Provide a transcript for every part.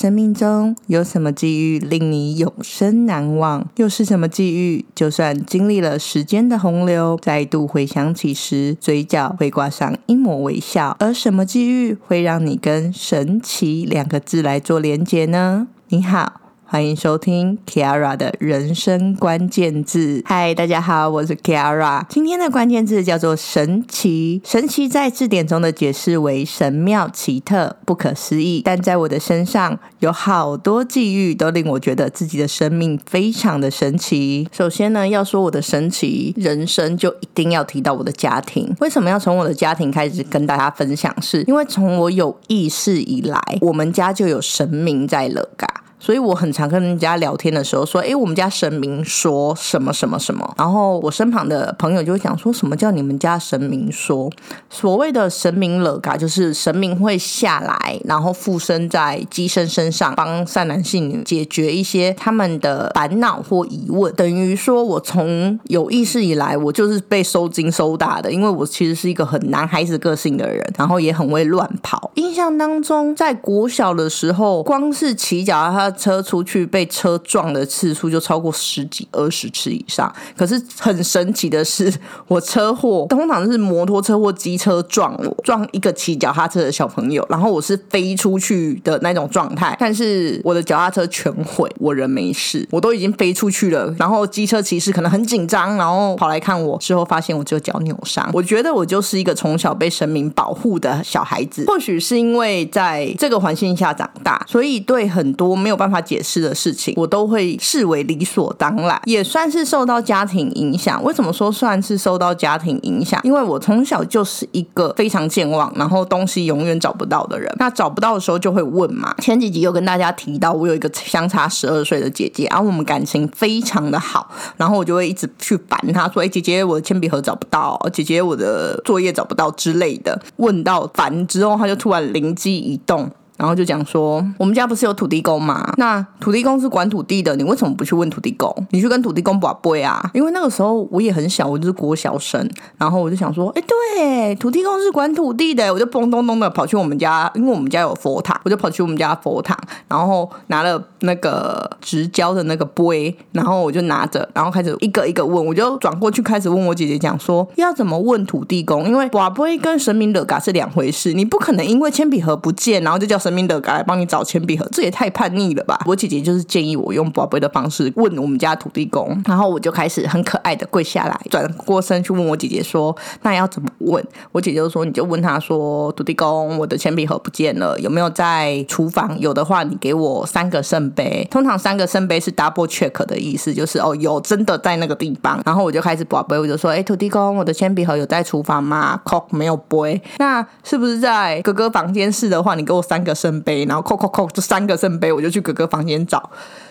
生命中有什么际遇令你永生难忘？又是什么际遇？就算经历了时间的洪流，再度回想起时，嘴角会挂上一抹微笑。而什么际遇会让你跟“神奇”两个字来做连结呢？你好。欢迎收听 Kiara 的人生关键字。嗨，大家好，我是 Kiara。今天的关键字叫做“神奇”。神奇在字典中的解释为神妙、奇特、不可思议。但在我的身上，有好多际遇都令我觉得自己的生命非常的神奇。首先呢，要说我的神奇人生，就一定要提到我的家庭。为什么要从我的家庭开始跟大家分享？是因为从我有意识以来，我们家就有神明在了嘎。所以我很常跟人家聊天的时候说：“哎，我们家神明说什么什么什么。”然后我身旁的朋友就会讲说：“什么叫你们家神明说？所谓的神明了嘎，就是神明会下来，然后附身在机身身上，帮善男信女解决一些他们的烦恼或疑问。等于说，我从有意识以来，我就是被收金收大的，因为我其实是一个很男孩子个性的人，然后也很会乱跑。印象当中，在国小的时候，光是骑脚踏。车出去被车撞的次数就超过十几二十次以上，可是很神奇的是，我车祸 通常是摩托车或机车撞我，撞一个骑脚踏车的小朋友，然后我是飞出去的那种状态，但是我的脚踏车全毁，我人没事，我都已经飞出去了，然后机车骑士可能很紧张，然后跑来看我，之后发现我只有脚扭伤。我觉得我就是一个从小被神明保护的小孩子，或许是因为在这个环境下长大，所以对很多没有。办法解释的事情，我都会视为理所当然，也算是受到家庭影响。为什么说算是受到家庭影响？因为我从小就是一个非常健忘，然后东西永远找不到的人。那找不到的时候就会问嘛。前几集有跟大家提到，我有一个相差十二岁的姐姐，然后我们感情非常的好，然后我就会一直去烦她说：“哎，姐姐，我的铅笔盒找不到，姐姐，我的作业找不到之类的。”问到烦之后，她就突然灵机一动。然后就讲说，我们家不是有土地公吗？那土地公是管土地的，你为什么不去问土地公？你去跟土地公把杯啊？因为那个时候我也很小，我就是国小生，然后我就想说，哎，对，土地公是管土地的，我就咚咚咚的跑去我们家，因为我们家有佛堂，我就跑去我们家佛堂，然后拿了那个直交的那个杯，然后我就拿着，然后开始一个一个问，我就转过去开始问我姐姐讲说，要怎么问土地公？因为把杯跟神明的嘎是两回事，你不可能因为铅笔盒不见，然后就叫。神明的来帮你找铅笔盒，这也太叛逆了吧！我姐姐就是建议我用宝贝的方式问我们家土地公，然后我就开始很可爱的跪下来，转过身去问我姐姐说：“那要怎么问？”我姐姐就说：“你就问他说，土地公，我的铅笔盒不见了，有没有在厨房？有的话，你给我三个圣杯。通常三个圣杯是 double check 的意思，就是哦，有真的在那个地方。然后我就开始宝贝，我就说：哎，土地公，我的铅笔盒有在厨房吗？cock 没有杯，那是不是在哥哥房间是的话，你给我三个。”圣杯，然后扣扣扣，这三个圣杯，我就去哥哥房间找，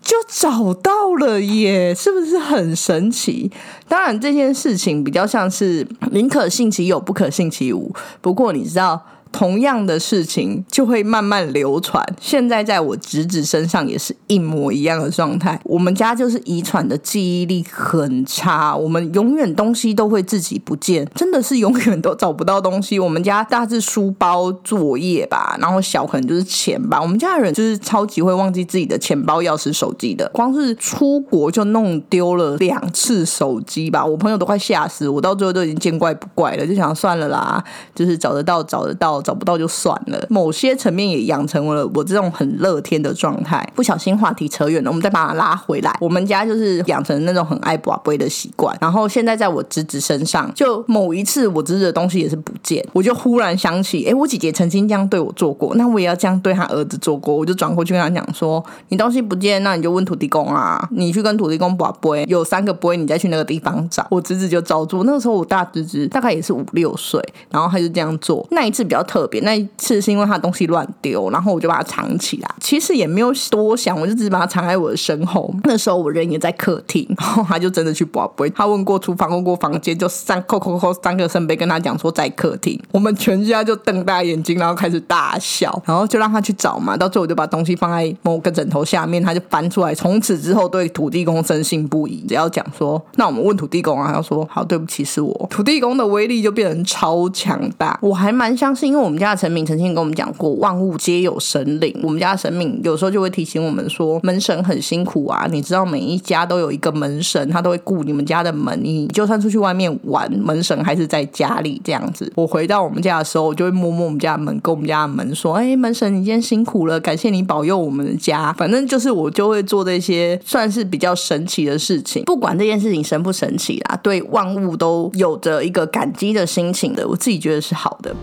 就找到了耶！是不是很神奇？当然，这件事情比较像是宁可信其有，不可信其无。不过，你知道。同样的事情就会慢慢流传。现在在我侄子身上也是一模一样的状态。我们家就是遗传的记忆力很差，我们永远东西都会自己不见，真的是永远都找不到东西。我们家大致书包、作业吧，然后小可能就是钱吧。我们家的人就是超级会忘记自己的钱包、钥匙、手机的。光是出国就弄丢了两次手机吧，我朋友都快吓死。我到最后都已经见怪不怪了，就想算了啦，就是找得到找得到。找不到就算了，某些层面也养成了我这种很乐天的状态。不小心话题扯远了，我们再把它拉回来。我们家就是养成那种很爱宝贝的习惯。然后现在在我侄子身上，就某一次我侄子的东西也是不见，我就忽然想起，哎，我姐姐曾经这样对我做过，那我也要这样对他儿子做过。我就转过。去跟他讲说：“你东西不见，那你就问土地公啊，你去跟土地公宝贝，有三个杯，你再去那个地方找。”我侄子就照做。那个时候我大侄子大概也是五六岁，然后他就这样做。那一次比较。特别那一次是因为他东西乱丢，然后我就把它藏起来。其实也没有多想，我就只是把它藏在我的身后。那时候我人也在客厅，然后他就真的去宝贝。他问过厨房，问过房间，就三扣扣扣三个圣杯跟他讲说在客厅。我们全家就瞪大眼睛，然后开始大笑，然后就让他去找嘛。到最后我就把东西放在某个枕头下面，他就翻出来。从此之后对土地公深信不疑，只要讲说那我们问土地公啊，他说好，对不起是我。土地公的威力就变成超强大，我还蛮相信。为我们家的神明曾经跟我们讲过，万物皆有神灵。我们家的神明有时候就会提醒我们说，门神很辛苦啊。你知道每一家都有一个门神，他都会顾你们家的门。你就算出去外面玩，门神还是在家里这样子。我回到我们家的时候，我就会摸摸我们家的门，跟我们家的门说：“哎，门神，你今天辛苦了，感谢你保佑我们的家。”反正就是我就会做这些算是比较神奇的事情，不管这件事情神不神奇啦，对万物都有着一个感激的心情的，我自己觉得是好的。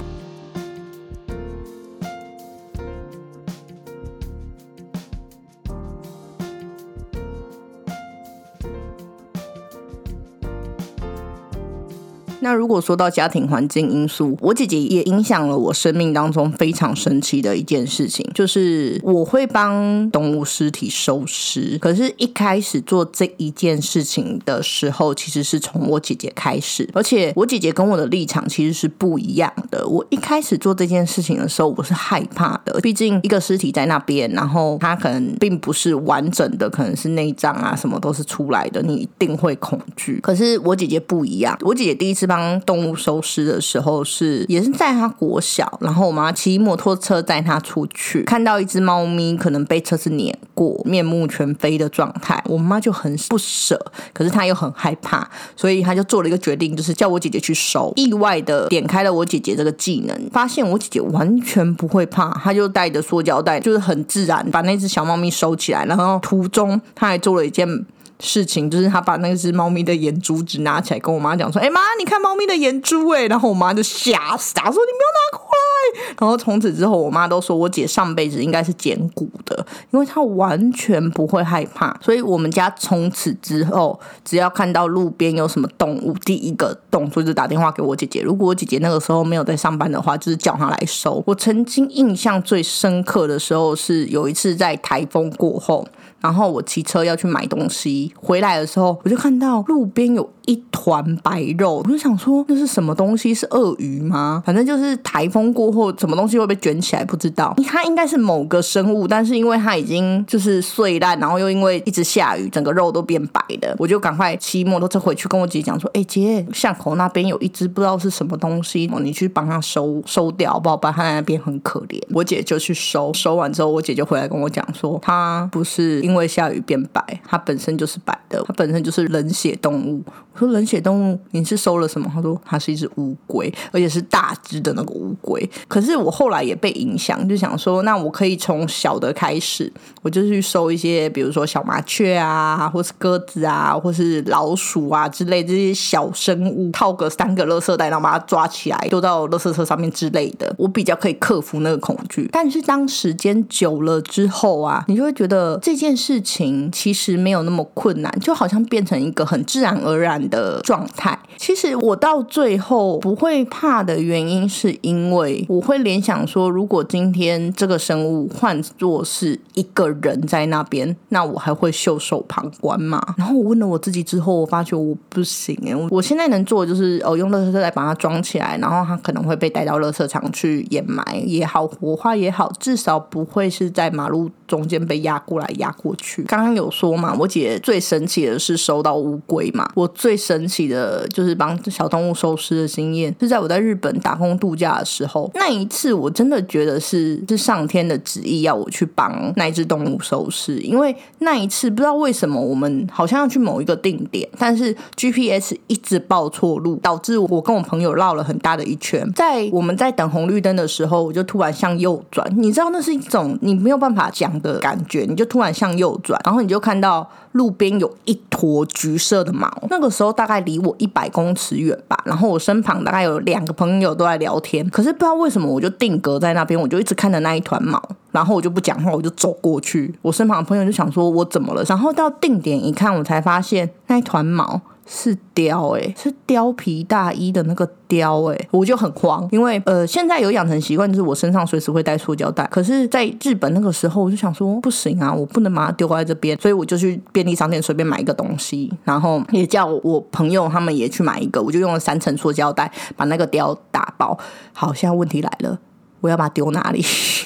那如果说到家庭环境因素，我姐姐也影响了我生命当中非常神奇的一件事情，就是我会帮动物尸体收尸。可是，一开始做这一件事情的时候，其实是从我姐姐开始，而且我姐姐跟我的立场其实是不一样的。我一开始做这件事情的时候，我是害怕的，毕竟一个尸体在那边，然后它可能并不是完整的，可能是内脏啊什么都是出来的，你一定会恐惧。可是我姐姐不一样，我姐姐第一次帮。当动物收尸的时候，是也是在他国小，然后我妈骑摩托车载他出去，看到一只猫咪可能被车子碾过，面目全非的状态，我妈就很不舍，可是她又很害怕，所以她就做了一个决定，就是叫我姐姐去收。意外的点开了我姐姐这个技能，发现我姐姐完全不会怕，她就带着塑胶袋，就是很自然把那只小猫咪收起来，然后途中她还做了一件。事情就是他把那只猫咪的眼珠子拿起来跟我妈讲说：“哎妈，你看猫咪的眼珠哎！”然后我妈就吓死，她说：“你没有拿过来。” 然后从此之后，我妈都说我姐上辈子应该是捡骨的，因为她完全不会害怕。所以我们家从此之后，只要看到路边有什么动物，第一个动作就打电话给我姐姐。如果我姐姐那个时候没有在上班的话，就是叫她来收。我曾经印象最深刻的时候是有一次在台风过后。然后我骑车要去买东西，回来的时候我就看到路边有一团白肉，我就想说那是什么东西？是鳄鱼吗？反正就是台风过，或什么东西会被卷起来，不知道。它应该是某个生物，但是因为它已经就是碎烂，然后又因为一直下雨，整个肉都变白的，我就赶快骑摩托车回去跟我姐讲说：“哎姐，巷口那边有一只不知道是什么东西，你去帮它收收掉，不好？把它在那边很可怜。”我姐就去收，收完之后，我姐就回来跟我讲说：“它不是因为。”下雨变白，它本身就是白的，它本身就是冷血动物。我说冷血动物，你是收了什么？她说它是一只乌龟，而且是大只的那个乌龟。可是我后来也被影响，就想说，那我可以从小的开始，我就去收一些，比如说小麻雀啊，或是鸽子啊，或是老鼠啊之类这些小生物，套个三个垃圾袋，然后把它抓起来丢到垃圾车上面之类的。我比较可以克服那个恐惧。但是当时间久了之后啊，你就会觉得这件事情其实没有那么困难，就好像变成一个很自然而然。的状态，其实我到最后不会怕的原因，是因为我会联想说，如果今天这个生物换作是一个人在那边，那我还会袖手旁观吗？然后我问了我自己之后，我发觉我不行哎，我现在能做的就是哦，用垃圾袋把它装起来，然后它可能会被带到垃圾场去掩埋也好，火化也好，至少不会是在马路中间被压过来压过去。刚刚有说嘛，我姐最神奇的是收到乌龟嘛，我。最神奇的就是帮小动物收尸的经验，是在我在日本打工度假的时候。那一次我真的觉得是是上天的旨意要我去帮那只动物收尸，因为那一次不知道为什么我们好像要去某一个定点，但是 GPS 一直报错路，导致我跟我朋友绕了很大的一圈。在我们在等红绿灯的时候，我就突然向右转，你知道那是一种你没有办法讲的感觉，你就突然向右转，然后你就看到路边有一坨橘色的毛，那个时候。大概离我一百公尺远吧，然后我身旁大概有两个朋友都在聊天，可是不知道为为什么我就定格在那边，我就一直看着那一团毛，然后我就不讲话，我就走过去。我身旁的朋友就想说我怎么了，然后到定点一看，我才发现那一团毛。是貂哎，是貂皮大衣的那个貂哎，我就很慌，因为呃，现在有养成习惯，就是我身上随时会带塑胶袋。可是，在日本那个时候，我就想说不行啊，我不能把它丢在这边，所以我就去便利商店随便买一个东西，然后也叫我朋友他们也去买一个，我就用了三层塑胶袋把那个貂打包。好，现在问题来了，我要把它丢哪里？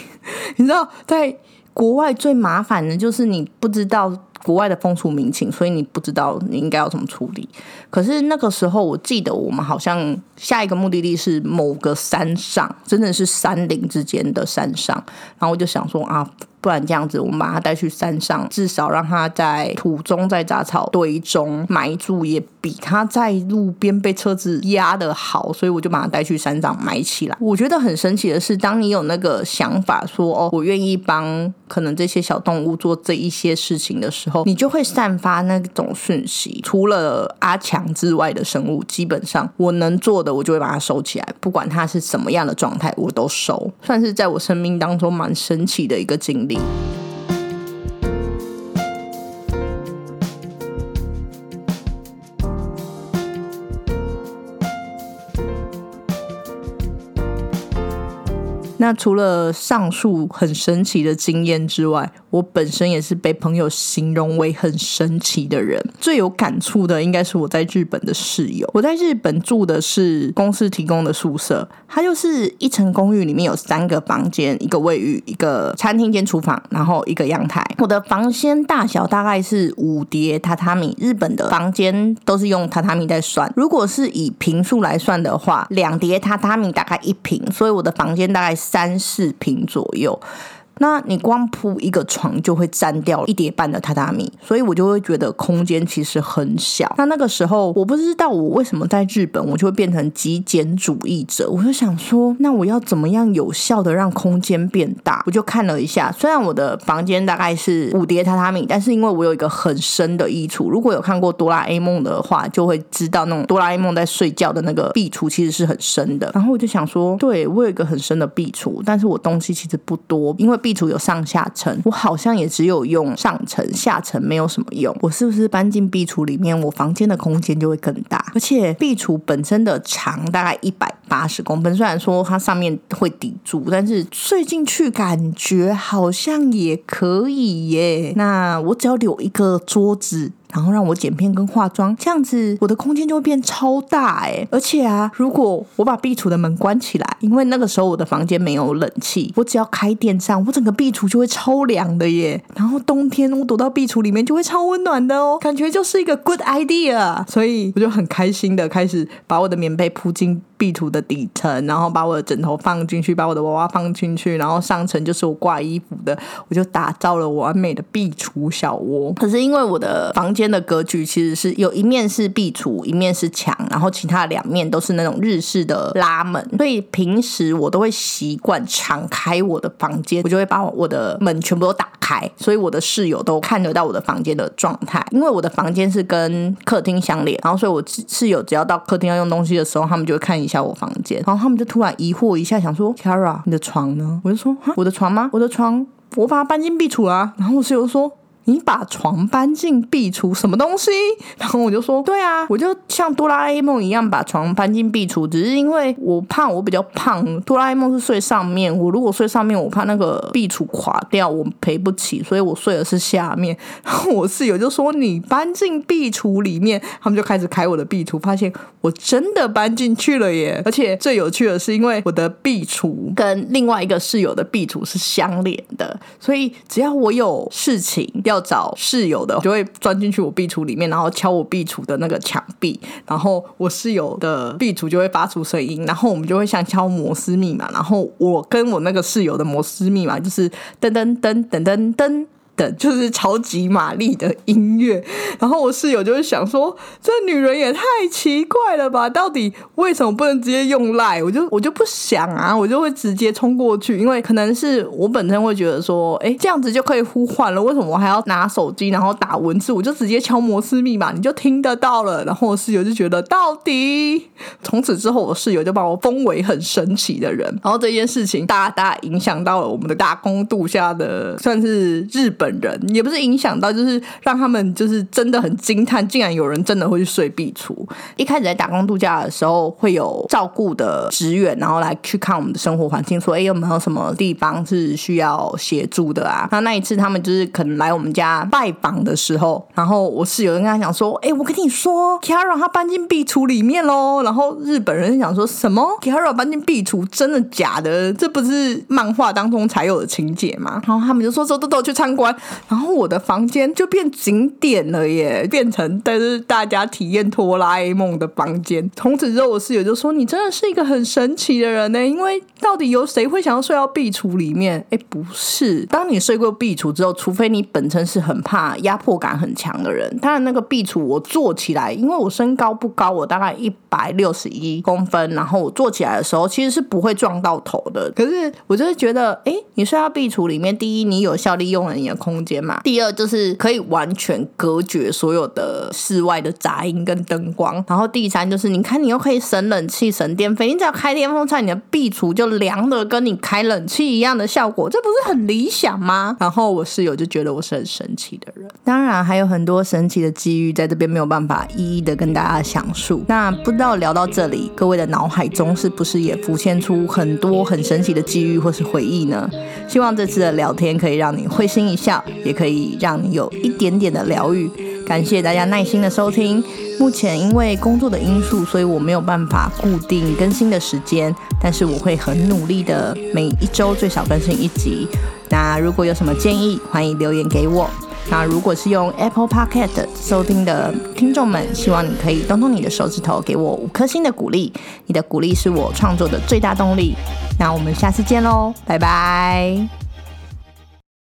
你知道，在国外最麻烦的就是你不知道。国外的风俗民情，所以你不知道你应该要怎么处理。可是那个时候，我记得我们好像下一个目的地是某个山上，真的是山林之间的山上，然后我就想说啊。不然这样子，我们把它带去山上，至少让它在土中、在杂草堆中埋住，也比它在路边被车子压的好。所以我就把它带去山上埋起来。我觉得很神奇的是，当你有那个想法说哦，我愿意帮可能这些小动物做这一些事情的时候，你就会散发那种讯息。除了阿强之外的生物，基本上我能做的，我就会把它收起来，不管它是什么样的状态，我都收。算是在我生命当中蛮神奇的一个经历。力。那除了上述很神奇的经验之外，我本身也是被朋友形容为很神奇的人。最有感触的应该是我在日本的室友。我在日本住的是公司提供的宿舍，它就是一层公寓，里面有三个房间，一个卫浴，一个餐厅兼厨房，然后一个阳台。我的房间大小大概是五叠榻榻米。日本的房间都是用榻榻米在算，如果是以平数来算的话，两叠榻榻米大概一平，所以我的房间大概是。三四平左右。那你光铺一个床就会占掉一叠半的榻榻米，所以我就会觉得空间其实很小。那那个时候我不知道我为什么在日本我就会变成极简主义者，我就想说，那我要怎么样有效的让空间变大？我就看了一下，虽然我的房间大概是五叠榻榻米，但是因为我有一个很深的衣橱，如果有看过哆啦 A 梦的话，就会知道那种哆啦 A 梦在睡觉的那个壁橱其实是很深的。然后我就想说，对我有一个很深的壁橱，但是我东西其实不多，因为壁壁橱有上下层，我好像也只有用上层，下层没有什么用。我是不是搬进壁橱里面，我房间的空间就会更大？而且壁橱本身的长大概一百八十公分，虽然说它上面会抵住，但是睡进去感觉好像也可以耶。那我只要留一个桌子。然后让我剪片跟化妆，这样子我的空间就会变超大哎！而且啊，如果我把壁橱的门关起来，因为那个时候我的房间没有冷气，我只要开电扇，我整个壁橱就会超凉的耶。然后冬天我躲到壁橱里面就会超温暖的哦，感觉就是一个 good idea。所以我就很开心的开始把我的棉被铺进。壁橱的底层，然后把我的枕头放进去，把我的娃娃放进去，然后上层就是我挂衣服的，我就打造了完美的壁橱小窝。可是因为我的房间的格局其实是有一面是壁橱，一面是墙，然后其他两面都是那种日式的拉门，所以平时我都会习惯敞开我的房间，我就会把我的门全部都打开，所以我的室友都看得到我的房间的状态。因为我的房间是跟客厅相连，然后所以我室友只要到客厅要用东西的时候，他们就会看一。下我房间，然后他们就突然疑惑一下，想说：“Kara，你的床呢？”我就说：“我的床吗？我的床，我把它搬进壁橱啊。”然后我室友说。你把床搬进壁橱，什么东西？然后我就说，对啊，我就像哆啦 A 梦一样把床搬进壁橱，只是因为我怕我比较胖，哆啦 A 梦是睡上面，我如果睡上面，我怕那个壁橱垮掉，我赔不起，所以我睡的是下面。然后我室友就说，你搬进壁橱里面，他们就开始开我的壁橱，发现我真的搬进去了耶！而且最有趣的是，因为我的壁橱跟另外一个室友的壁橱是相连的，所以只要我有事情要。找室友的就会钻进去我壁橱里面，然后敲我壁橱的那个墙壁，然后我室友的壁橱就会发出声音，然后我们就会像敲摩斯密码，然后我跟我那个室友的摩斯密码就是噔噔噔噔噔噔。的就是超级玛丽的音乐，然后我室友就会想说，这女人也太奇怪了吧？到底为什么不能直接用赖？我就我就不想啊，我就会直接冲过去，因为可能是我本身会觉得说，哎，这样子就可以呼唤了，为什么我还要拿手机然后打文字？我就直接敲摩斯密码，你就听得到了。然后我室友就觉得，到底从此之后，我室友就把我封为很神奇的人。然后这件事情大大影响到了我们的打工度假的，算是日本。人也不是影响到，就是让他们就是真的很惊叹，竟然有人真的会去睡壁橱。一开始在打工度假的时候，会有照顾的职员，然后来去看我们的生活环境，说哎有没有什么地方是需要协助的啊？那那一次他们就是可能来我们家拜访的时候，然后我室友跟他讲说，哎，我跟你说，Kara 他搬进壁橱里面喽。然后日本人想说什么？Kara 搬进壁橱，真的假的？这不是漫画当中才有的情节吗？然后他们就说走走走去参观。然后我的房间就变景点了耶，变成但是大家体验哆啦 A 梦的房间。从此之后，我室友就说：“你真的是一个很神奇的人呢，因为到底有谁会想要睡到壁橱里面？哎，不是，当你睡过壁橱之后，除非你本身是很怕压迫感很强的人，当然那个壁橱我坐起来，因为我身高不高，我大概一百六十一公分，然后我坐起来的时候其实是不会撞到头的。可是我就是觉得，哎，你睡到壁橱里面，第一，你有效利用了你的空空间嘛；第二，就是可以完全隔绝所有的室外的杂音跟灯光；然后第三，就是你看你又可以省冷气、省电费，你只要开电风扇，你的壁橱就凉的跟你开冷气一样的效果，这不是很理想吗？然后我室友就觉得我是很神奇的人。当然还有很多神奇的机遇在这边没有办法一一的跟大家详述。那不知道聊到这里，各位的脑海中是不是也浮现出很多很神奇的机遇或是回忆呢？希望这次的聊天可以让你会心一笑，也可以让你有一点点的疗愈。感谢大家耐心的收听。目前因为工作的因素，所以我没有办法固定更新的时间，但是我会很努力的，每一周最少更新一集。那如果有什么建议，欢迎留言给我。那如果是用 Apple Podcast 收听的听众们，希望你可以动动你的手指头，给我五颗星的鼓励。你的鼓励是我创作的最大动力。那我们下次见喽，拜拜。